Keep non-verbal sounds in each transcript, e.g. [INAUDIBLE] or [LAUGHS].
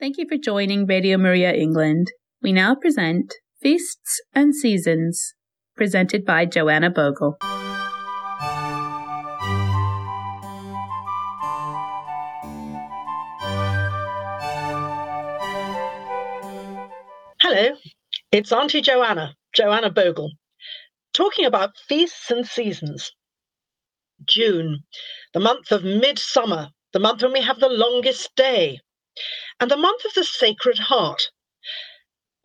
Thank you for joining Radio Maria England. We now present Feasts and Seasons, presented by Joanna Bogle. Hello, it's Auntie Joanna, Joanna Bogle, talking about feasts and seasons. June, the month of midsummer, the month when we have the longest day and the month of the Sacred Heart.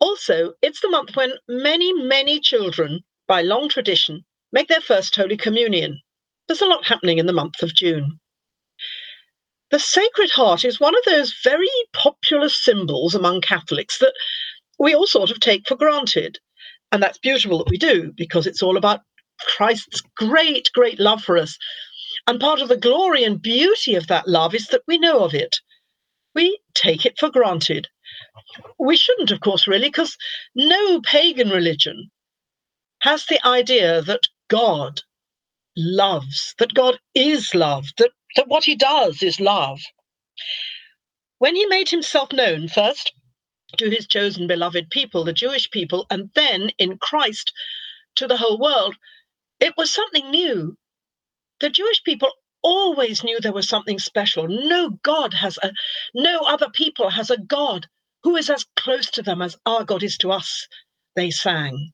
Also, it's the month when many, many children, by long tradition, make their first Holy Communion. There's a lot happening in the month of June. The Sacred Heart is one of those very popular symbols among Catholics that we all sort of take for granted. And that's beautiful that we do because it's all about Christ's great, great love for us. And part of the glory and beauty of that love is that we know of it we take it for granted. We shouldn't, of course, really, because no pagan religion has the idea that God loves, that God is love, that, that what he does is love. When he made himself known first to his chosen beloved people, the Jewish people, and then in Christ to the whole world, it was something new. The Jewish people always knew there was something special. No God has a, no other people has a God who is as close to them as our God is to us, they sang.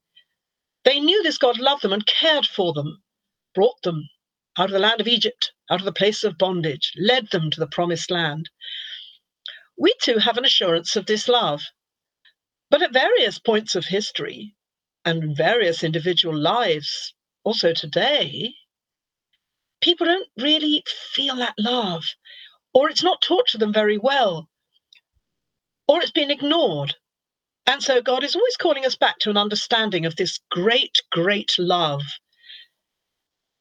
They knew this God loved them and cared for them, brought them out of the land of Egypt, out of the place of bondage, led them to the promised land. We too have an assurance of this love. But at various points of history and various individual lives, also today, people don't really feel that love, or it's not taught to them very well, or it's been ignored. And so God is always calling us back to an understanding of this great, great love.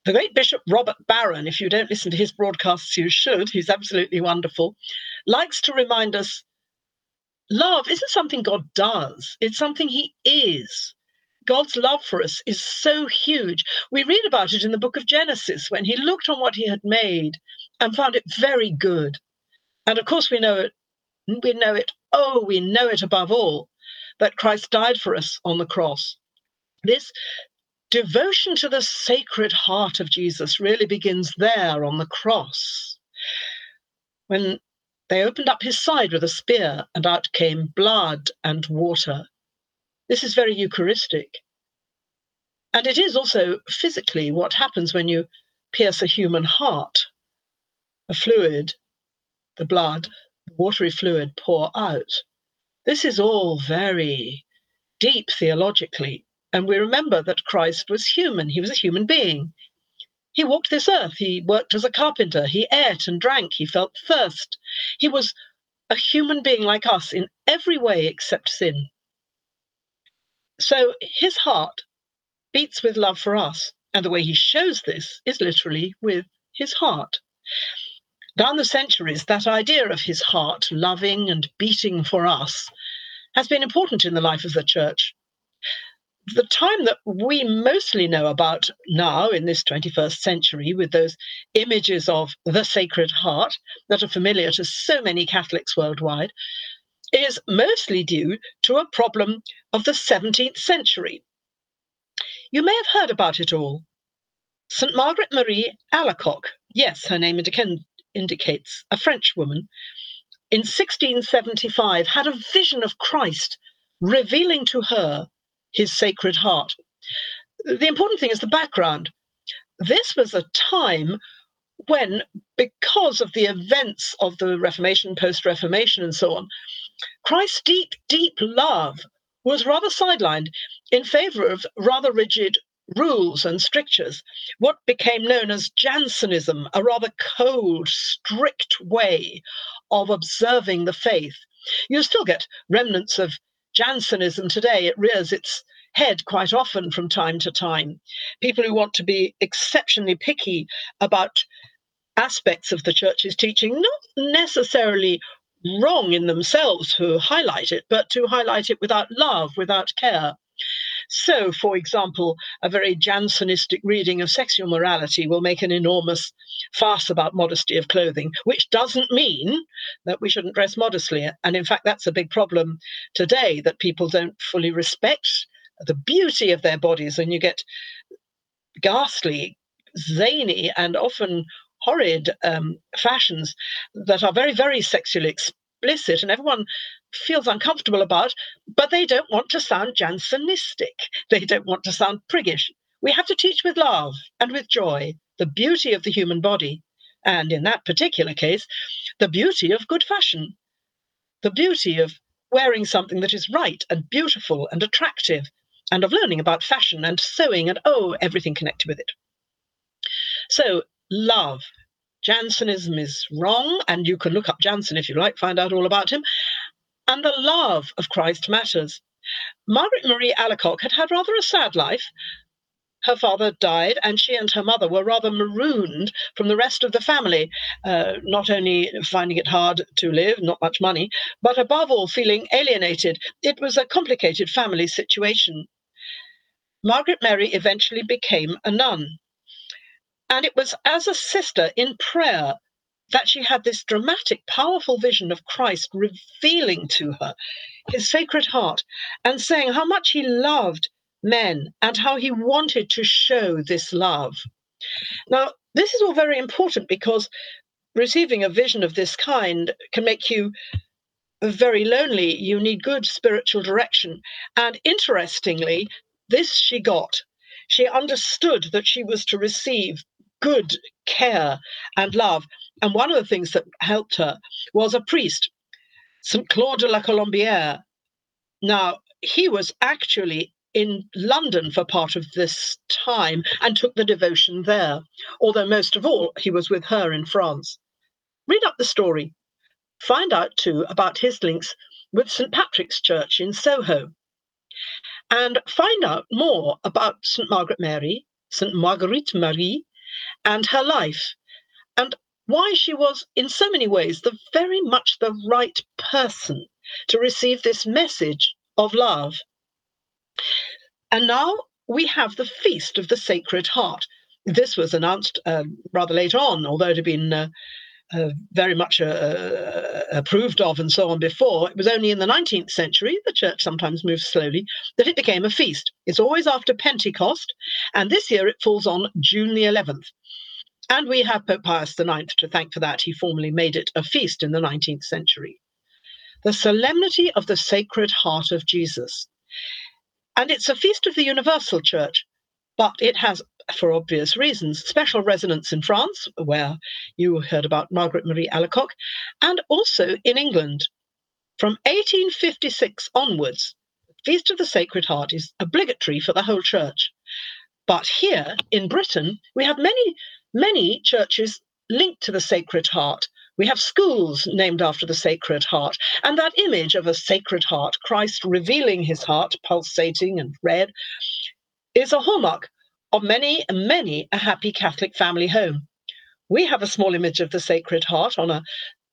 The great Bishop Robert Barron, if you don't listen to his broadcasts, you should, he's absolutely wonderful, likes to remind us love isn't something God does, it's something he is. God's love for us is so huge. We read about it in the book of Genesis when he looked on what he had made and found it very good. And of course, we know it. We know it. Oh, we know it above all that Christ died for us on the cross. This devotion to the sacred heart of Jesus really begins there on the cross. When they opened up his side with a spear, and out came blood and water. This is very Eucharistic. And it is also physically what happens when you pierce a human heart. A fluid, the blood, the watery fluid pour out. This is all very deep theologically. And we remember that Christ was human, he was a human being. He walked this earth, he worked as a carpenter, he ate and drank, he felt thirst. He was a human being like us in every way except sin. So his heart beats with love for us. And the way he shows this is literally with his heart. Down the centuries, that idea of his heart loving and beating for us has been important in the life of the church. The time that we mostly know about now in this 21st century, with those images of the Sacred Heart that are familiar to so many Catholics worldwide, is mostly due to a problem of the 17th century. You may have heard about it all. St. Margaret Marie Alacoque, yes, her name indicates, a French woman, in 1675 had a vision of Christ revealing to her his sacred heart. The important thing is the background. This was a time when, because of the events of the Reformation, post Reformation, and so on, Christ's deep, deep love was rather sidelined in favor of rather rigid rules and strictures, what became known as Jansenism, a rather cold, strict way of observing the faith. You still get remnants of Jansenism today. It rears its head quite often from time to time. People who want to be exceptionally picky about aspects of the church's teaching, not necessarily wrong in themselves to highlight it, but to highlight it without love, without care. So, for example, a very Jansenistic reading of sexual morality will make an enormous fuss about modesty of clothing, which doesn't mean that we shouldn't dress modestly. And in fact, that's a big problem today that people don't fully respect the beauty of their bodies, and you get ghastly, zany, and often horrid um, fashions that are very, very sexually explicit, and everyone feels uncomfortable about, but they don't want to sound Jansenistic. They don't want to sound priggish. We have to teach with love and with joy the beauty of the human body, and in that particular case, the beauty of good fashion, the beauty of wearing something that is right and beautiful and attractive, and of learning about fashion and sewing and oh, everything connected with it. So, love. Jansenism is wrong, and you can look up Jansen if you like, find out all about him. And the love of Christ matters. Margaret Marie Alacoque had had rather a sad life. Her father died, and she and her mother were rather marooned from the rest of the family, uh, not only finding it hard to live, not much money, but above all feeling alienated. It was a complicated family situation. Margaret Mary eventually became a nun. And it was as a sister in prayer that she had this dramatic, powerful vision of Christ revealing to her his sacred heart and saying how much he loved men and how he wanted to show this love. Now, this is all very important because receiving a vision of this kind can make you very lonely. You need good spiritual direction. And interestingly, this she got. She understood that she was to receive good care and love. And one of the things that helped her was a priest, St. Claude de la Colombière. Now, he was actually in London for part of this time and took the devotion there, although most of all, he was with her in France. Read up the story. Find out too about his links with St. Patrick's Church in Soho and find out more about St. Margaret Mary, St. Marguerite Marie, and her life, and why she was, in so many ways, the very much the right person to receive this message of love. And now we have the Feast of the Sacred Heart. This was announced uh, rather late on, although it had been uh, uh, very much uh, uh, approved of and so on before. It was only in the 19th century, the church sometimes moves slowly, that it became a feast. It's always after Pentecost, and this year it falls on June the 11th. And we have Pope Pius IX to thank for that. He formally made it a feast in the 19th century. The Solemnity of the Sacred Heart of Jesus. And it's a feast of the Universal Church, but it has for obvious reasons, special resonance in France, where you heard about Margaret Marie Alacoque, and also in England. From 1856 onwards, Feast of the Sacred Heart is obligatory for the whole church. But here in Britain, we have many, many churches linked to the Sacred Heart. We have schools named after the Sacred Heart. And that image of a Sacred Heart, Christ revealing his heart, pulsating and red, is a hallmark of many, many a happy Catholic family home. We have a small image of the Sacred Heart on a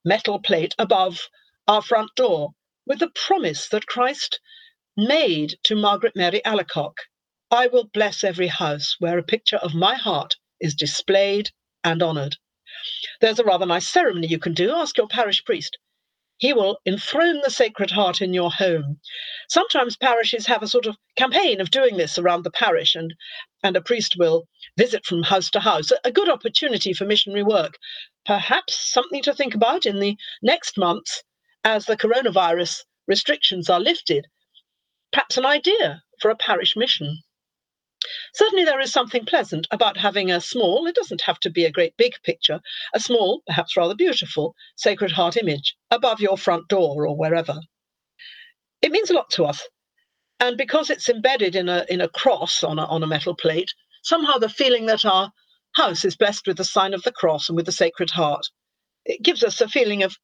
metal plate above our front door with the promise that Christ made to Margaret Mary Alacoque I will bless every house where a picture of my heart is displayed and honoured. There's a rather nice ceremony you can do. Ask your parish priest. He will enthrone the Sacred Heart in your home. Sometimes parishes have a sort of campaign of doing this around the parish, and, and a priest will visit from house to house. A good opportunity for missionary work. Perhaps something to think about in the next months as the coronavirus restrictions are lifted. Perhaps an idea for a parish mission. Certainly, there is something pleasant about having a small, it doesn't have to be a great big picture, a small, perhaps rather beautiful, Sacred Heart image above your front door or wherever. It means a lot to us. And because it's embedded in a, in a cross on a, on a metal plate, somehow the feeling that our house is blessed with the sign of the cross and with the Sacred Heart, it gives us a feeling of,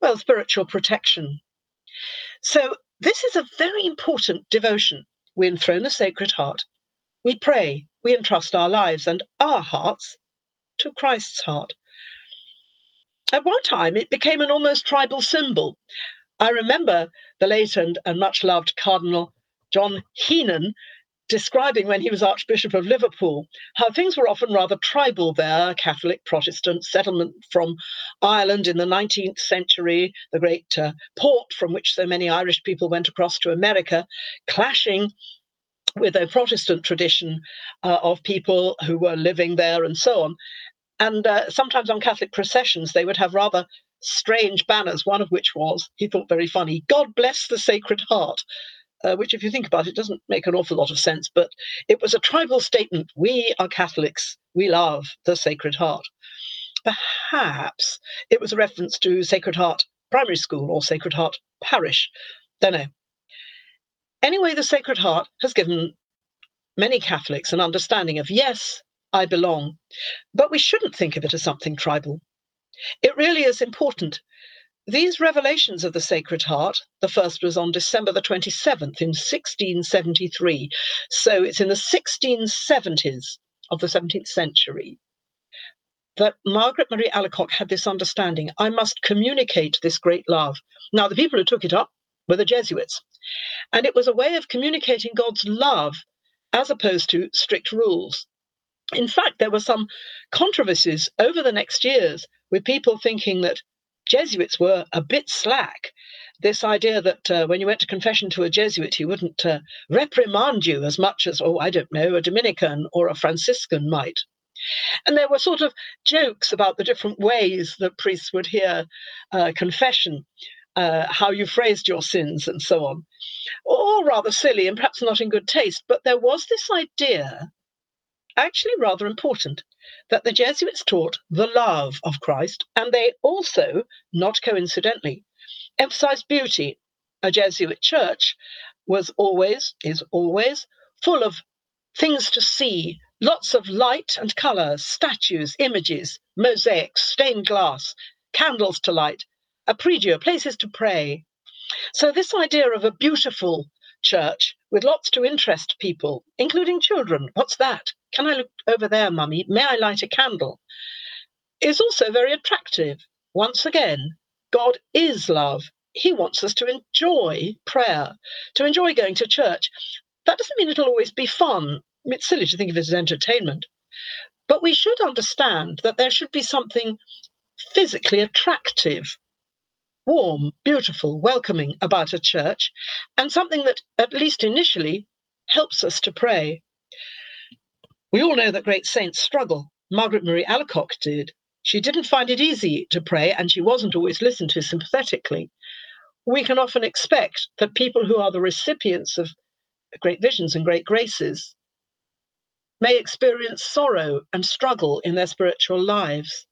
well, spiritual protection. So, this is a very important devotion. We enthrone the Sacred Heart we pray, we entrust our lives and our hearts to Christ's heart. At one time, it became an almost tribal symbol. I remember the late and, and much loved Cardinal John Heenan describing when he was Archbishop of Liverpool how things were often rather tribal there Catholic, Protestant, settlement from Ireland in the 19th century, the great uh, port from which so many Irish people went across to America, clashing with a Protestant tradition uh, of people who were living there and so on. And uh, sometimes on Catholic processions, they would have rather strange banners, one of which was, he thought very funny, God bless the Sacred Heart. Uh, which, if you think about it, doesn't make an awful lot of sense, but it was a tribal statement. We are Catholics. We love the Sacred Heart. Perhaps it was a reference to Sacred Heart Primary School or Sacred Heart Parish. Don't know. Anyway, the Sacred Heart has given many Catholics an understanding of yes, I belong, but we shouldn't think of it as something tribal. It really is important. These revelations of the Sacred Heart, the first was on December the 27th in 1673. So it's in the 1670s of the 17th century that Margaret Marie Alacoque had this understanding I must communicate this great love. Now, the people who took it up were the Jesuits. And it was a way of communicating God's love as opposed to strict rules. In fact, there were some controversies over the next years with people thinking that Jesuits were a bit slack. This idea that uh, when you went to confession to a Jesuit, he wouldn't uh, reprimand you as much as, oh, I don't know, a Dominican or a Franciscan might. And there were sort of jokes about the different ways that priests would hear uh, confession uh, how you phrased your sins and so on. All rather silly and perhaps not in good taste, but there was this idea, actually rather important, that the Jesuits taught the love of Christ, and they also, not coincidentally, emphasized beauty. A Jesuit church was always, is always, full of things to see, lots of light and color, statues, images, mosaics, stained glass, candles to light, a prie-dieu, places to pray. So, this idea of a beautiful church with lots to interest people, including children, what's that? Can I look over there, mummy? May I light a candle? Is also very attractive. Once again, God is love. He wants us to enjoy prayer, to enjoy going to church. That doesn't mean it'll always be fun. It's silly to think of it as entertainment. But we should understand that there should be something physically attractive warm, beautiful, welcoming about a church, and something that, at least initially, helps us to pray. We all know that great saints struggle. Margaret Marie Alacoque did. She didn't find it easy to pray, and she wasn't always listened to sympathetically. We can often expect that people who are the recipients of great visions and great graces may experience sorrow and struggle in their spiritual lives.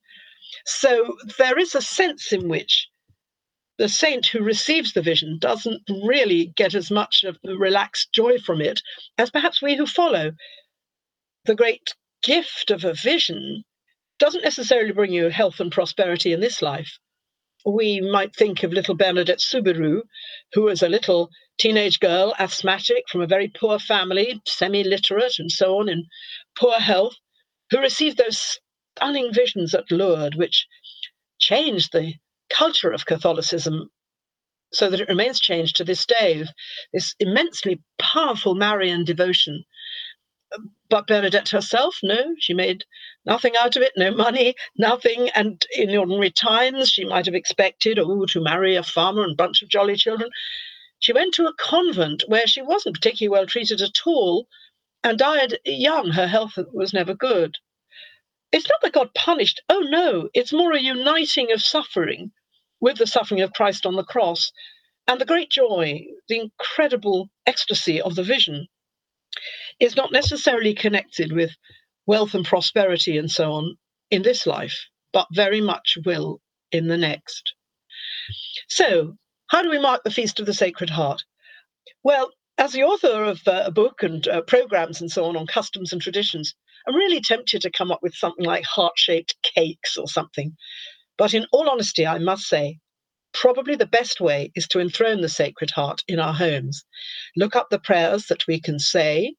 So there is a sense in which the saint who receives the vision doesn't really get as much of the relaxed joy from it as perhaps we who follow. The great gift of a vision doesn't necessarily bring you health and prosperity in this life. We might think of little Bernadette Soubirous, who was a little teenage girl, asthmatic, from a very poor family, semi literate, and so on, in poor health, who received those stunning visions at Lourdes, which changed the culture of Catholicism so that it remains changed to this day. This immensely powerful Marian devotion. But Bernadette herself, no, she made nothing out of it, no money, nothing. And in ordinary times, she might have expected, oh, to marry a farmer and a bunch of jolly children. She went to a convent where she wasn't particularly well treated at all and died young. Her health was never good. It's not that God punished. Oh, no, it's more a uniting of suffering with the suffering of Christ on the cross and the great joy, the incredible ecstasy of the vision is not necessarily connected with wealth and prosperity and so on in this life, but very much will in the next. So, how do we mark the Feast of the Sacred Heart? Well, as the author of uh, a book and uh, programs and so on on customs and traditions, I'm really tempted to come up with something like heart shaped cakes or something but in all honesty, I must say, probably the best way is to enthrone the Sacred Heart in our homes. Look up the prayers that we can say,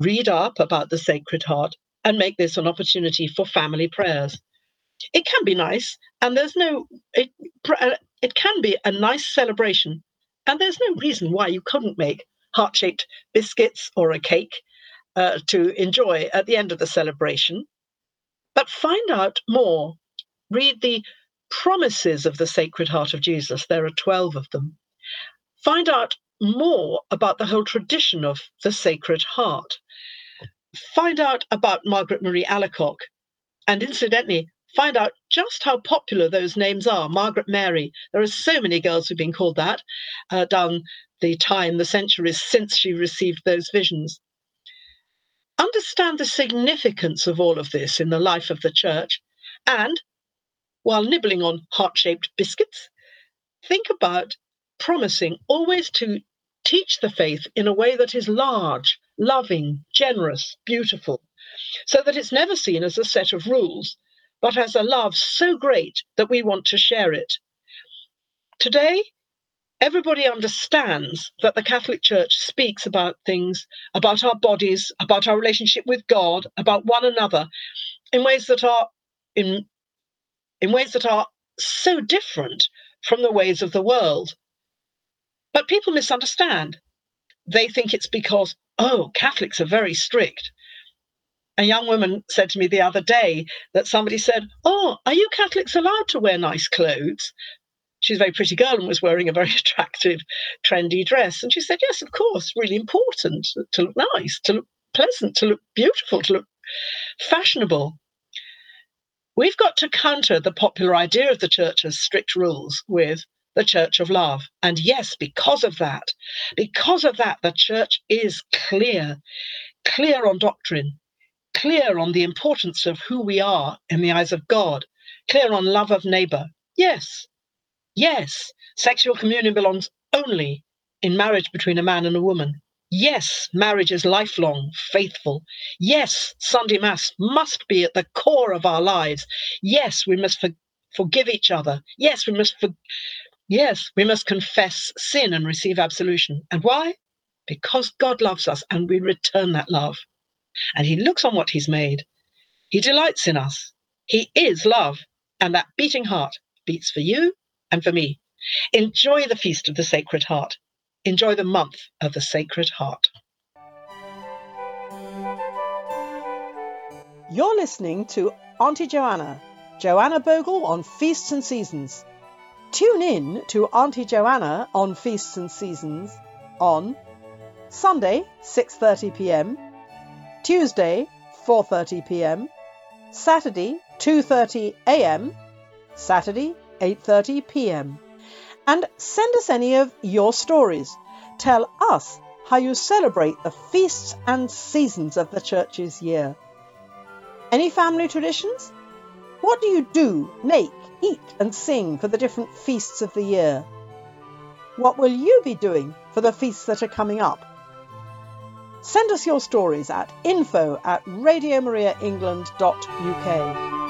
read up about the Sacred Heart, and make this an opportunity for family prayers. It can be nice, and there's no, it, uh, it can be a nice celebration, and there's no reason why you couldn't make heart shaped biscuits or a cake uh, to enjoy at the end of the celebration. But find out more. Read the promises of the Sacred Heart of Jesus. There are 12 of them. Find out more about the whole tradition of the Sacred Heart. Find out about Margaret Marie Alacoque. And incidentally, find out just how popular those names are. Margaret Mary. There are so many girls who've been called that uh, down the time, the centuries since she received those visions. Understand the significance of all of this in the life of the church, and while nibbling on heart shaped biscuits, think about promising always to teach the faith in a way that is large, loving, generous, beautiful, so that it's never seen as a set of rules, but as a love so great that we want to share it. Today, everybody understands that the Catholic Church speaks about things, about our bodies, about our relationship with God, about one another, in ways that are in in ways that are so different from the ways of the world. But people misunderstand. They think it's because, oh, Catholics are very strict. A young woman said to me the other day that somebody said, Oh, are you Catholics allowed to wear nice clothes? she's a very pretty girl and was wearing a very [LAUGHS] attractive, trendy dress. And she said, Yes, of course, really important to look nice, to look pleasant, to look beautiful, to look fashionable. We've got to counter the popular idea of the church as strict rules with the church of love. And yes, because of that, because of that, the church is clear, clear on doctrine, clear on the importance of who we are in the eyes of God, clear on love of neighbor. Yes, Yes, sexual communion belongs only in marriage between a man and a woman. Yes, marriage is lifelong, faithful. Yes, Sunday Mass must be at the core of our lives. Yes, we must for- forgive each other. Yes, we must for- yes, we must confess sin and receive absolution. And why? Because God loves us and we return that love. And he looks on what he's made. He delights in us. He is love. And that beating heart beats for you and for me. Enjoy the Feast of the Sacred Heart. Enjoy the month of the Sacred Heart. You're listening to Auntie Joanna, Joanna Bogle on Feasts and Seasons. Tune in to Auntie Joanna on Feasts and Seasons on Sunday 6:30 p.m., Tuesday 4:30 p.m., Saturday 2:30 a.m., Saturday 8:30 p.m. And send us any of your stories. Tell us how you celebrate the feasts and seasons of the church's year. Any family traditions? What do you do, make, eat, and sing for the different feasts of the year? What will you be doing for the feasts that are coming up? Send us your stories at info at radiomariaengland.uk.